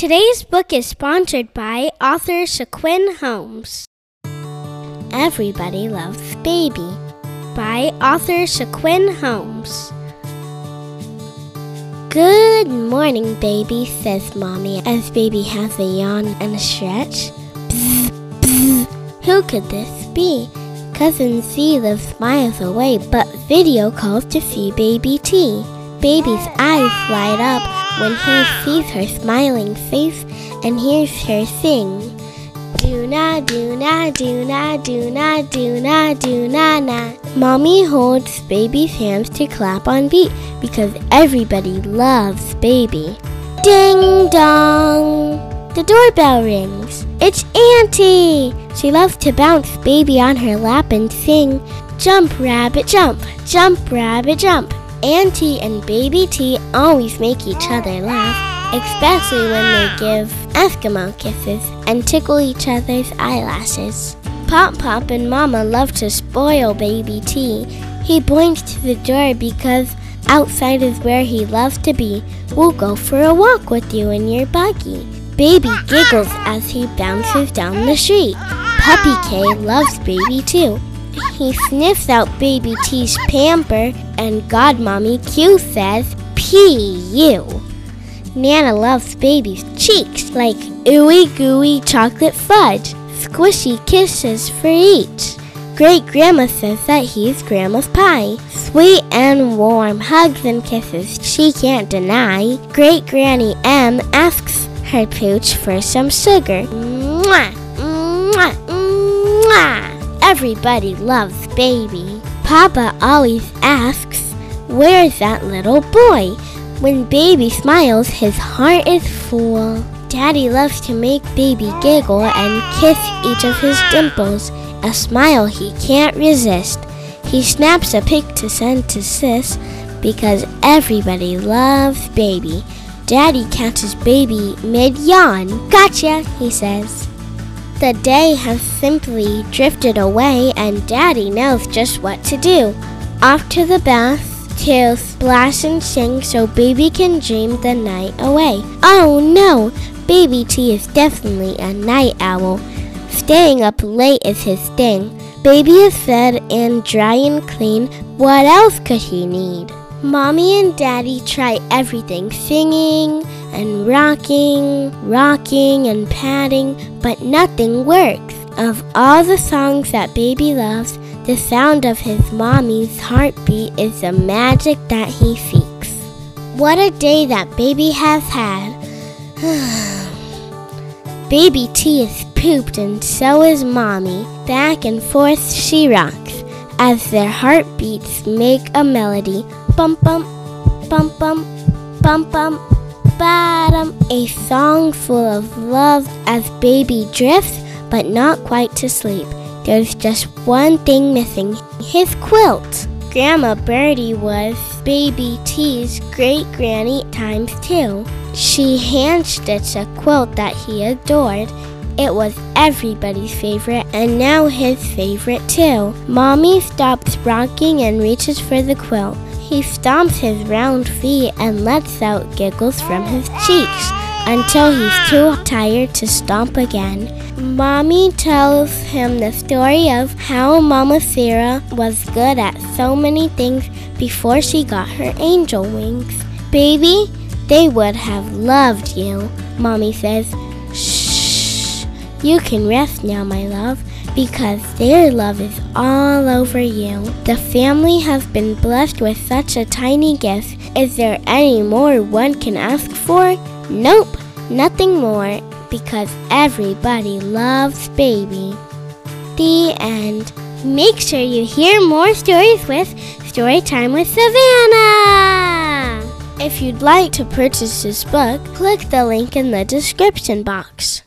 Today's book is sponsored by author Shaquin Holmes. Everybody Loves Baby by author Shaquin Holmes. Good morning, baby, says Mommy as baby has a yawn and a stretch. Who could this be? Cousin C lives miles away but video calls to see baby T. Baby's eyes light up when he sees her smiling face and hears her sing. Do na do na do na do na do na do na na. Mommy holds baby's hands to clap on beat because everybody loves baby. Ding dong! The doorbell rings. It's Auntie! She loves to bounce baby on her lap and sing, Jump, rabbit, jump, jump, rabbit, jump. Auntie and Baby T always make each other laugh, especially when they give Eskimo kisses and tickle each other's eyelashes. Pop Pop and Mama love to spoil Baby T. He boinks to the door because outside is where he loves to be. We'll go for a walk with you in your buggy. Baby giggles as he bounces down the street. Puppy K loves Baby too. He sniffs out Baby T's pamper, and Godmommy Q says, P.U. Nana loves Baby's cheeks like ooey gooey chocolate fudge, squishy kisses for each. Great Grandma says that he's Grandma's pie. Sweet and warm hugs and kisses she can't deny. Great Granny M asks her pooch for some sugar. Mwah, mwah, mwah. Everybody loves baby. Papa always asks, Where's that little boy? When baby smiles, his heart is full. Daddy loves to make baby giggle and kiss each of his dimples, a smile he can't resist. He snaps a pic to send to sis because everybody loves baby. Daddy catches baby mid yawn. Gotcha, he says. The day has simply drifted away, and Daddy knows just what to do. Off to the bath to splash and sing so baby can dream the night away. Oh no! Baby T is definitely a night owl. Staying up late is his thing. Baby is fed and dry and clean. What else could he need? Mommy and Daddy try everything singing and rocking, rocking and patting, but nothing works. Of all the songs that baby loves, the sound of his mommy's heartbeat is the magic that he seeks. What a day that baby has had. baby T is pooped and so is mommy. Back and forth she rocks as their heartbeats make a melody. Bum bum, bum bum, bum bum, bottom. A song full of love as baby drifts, but not quite to sleep. There's just one thing missing his quilt. Grandma Birdie was Baby T's great granny times two. She hand stitched a quilt that he adored. It was everybody's favorite and now his favorite too. Mommy stops rocking and reaches for the quilt. He stomps his round feet and lets out giggles from his cheeks until he's too tired to stomp again. Mommy tells him the story of how Mama Sarah was good at so many things before she got her angel wings. Baby, they would have loved you, Mommy says. Shh, you can rest now, my love, because their love is all over you. The family has been blessed with such a tiny gift. Is there any more one can ask for? Nope, nothing more, because everybody loves baby. The end. Make sure you hear more stories with Storytime with Savannah. If you'd like to purchase this book, click the link in the description box.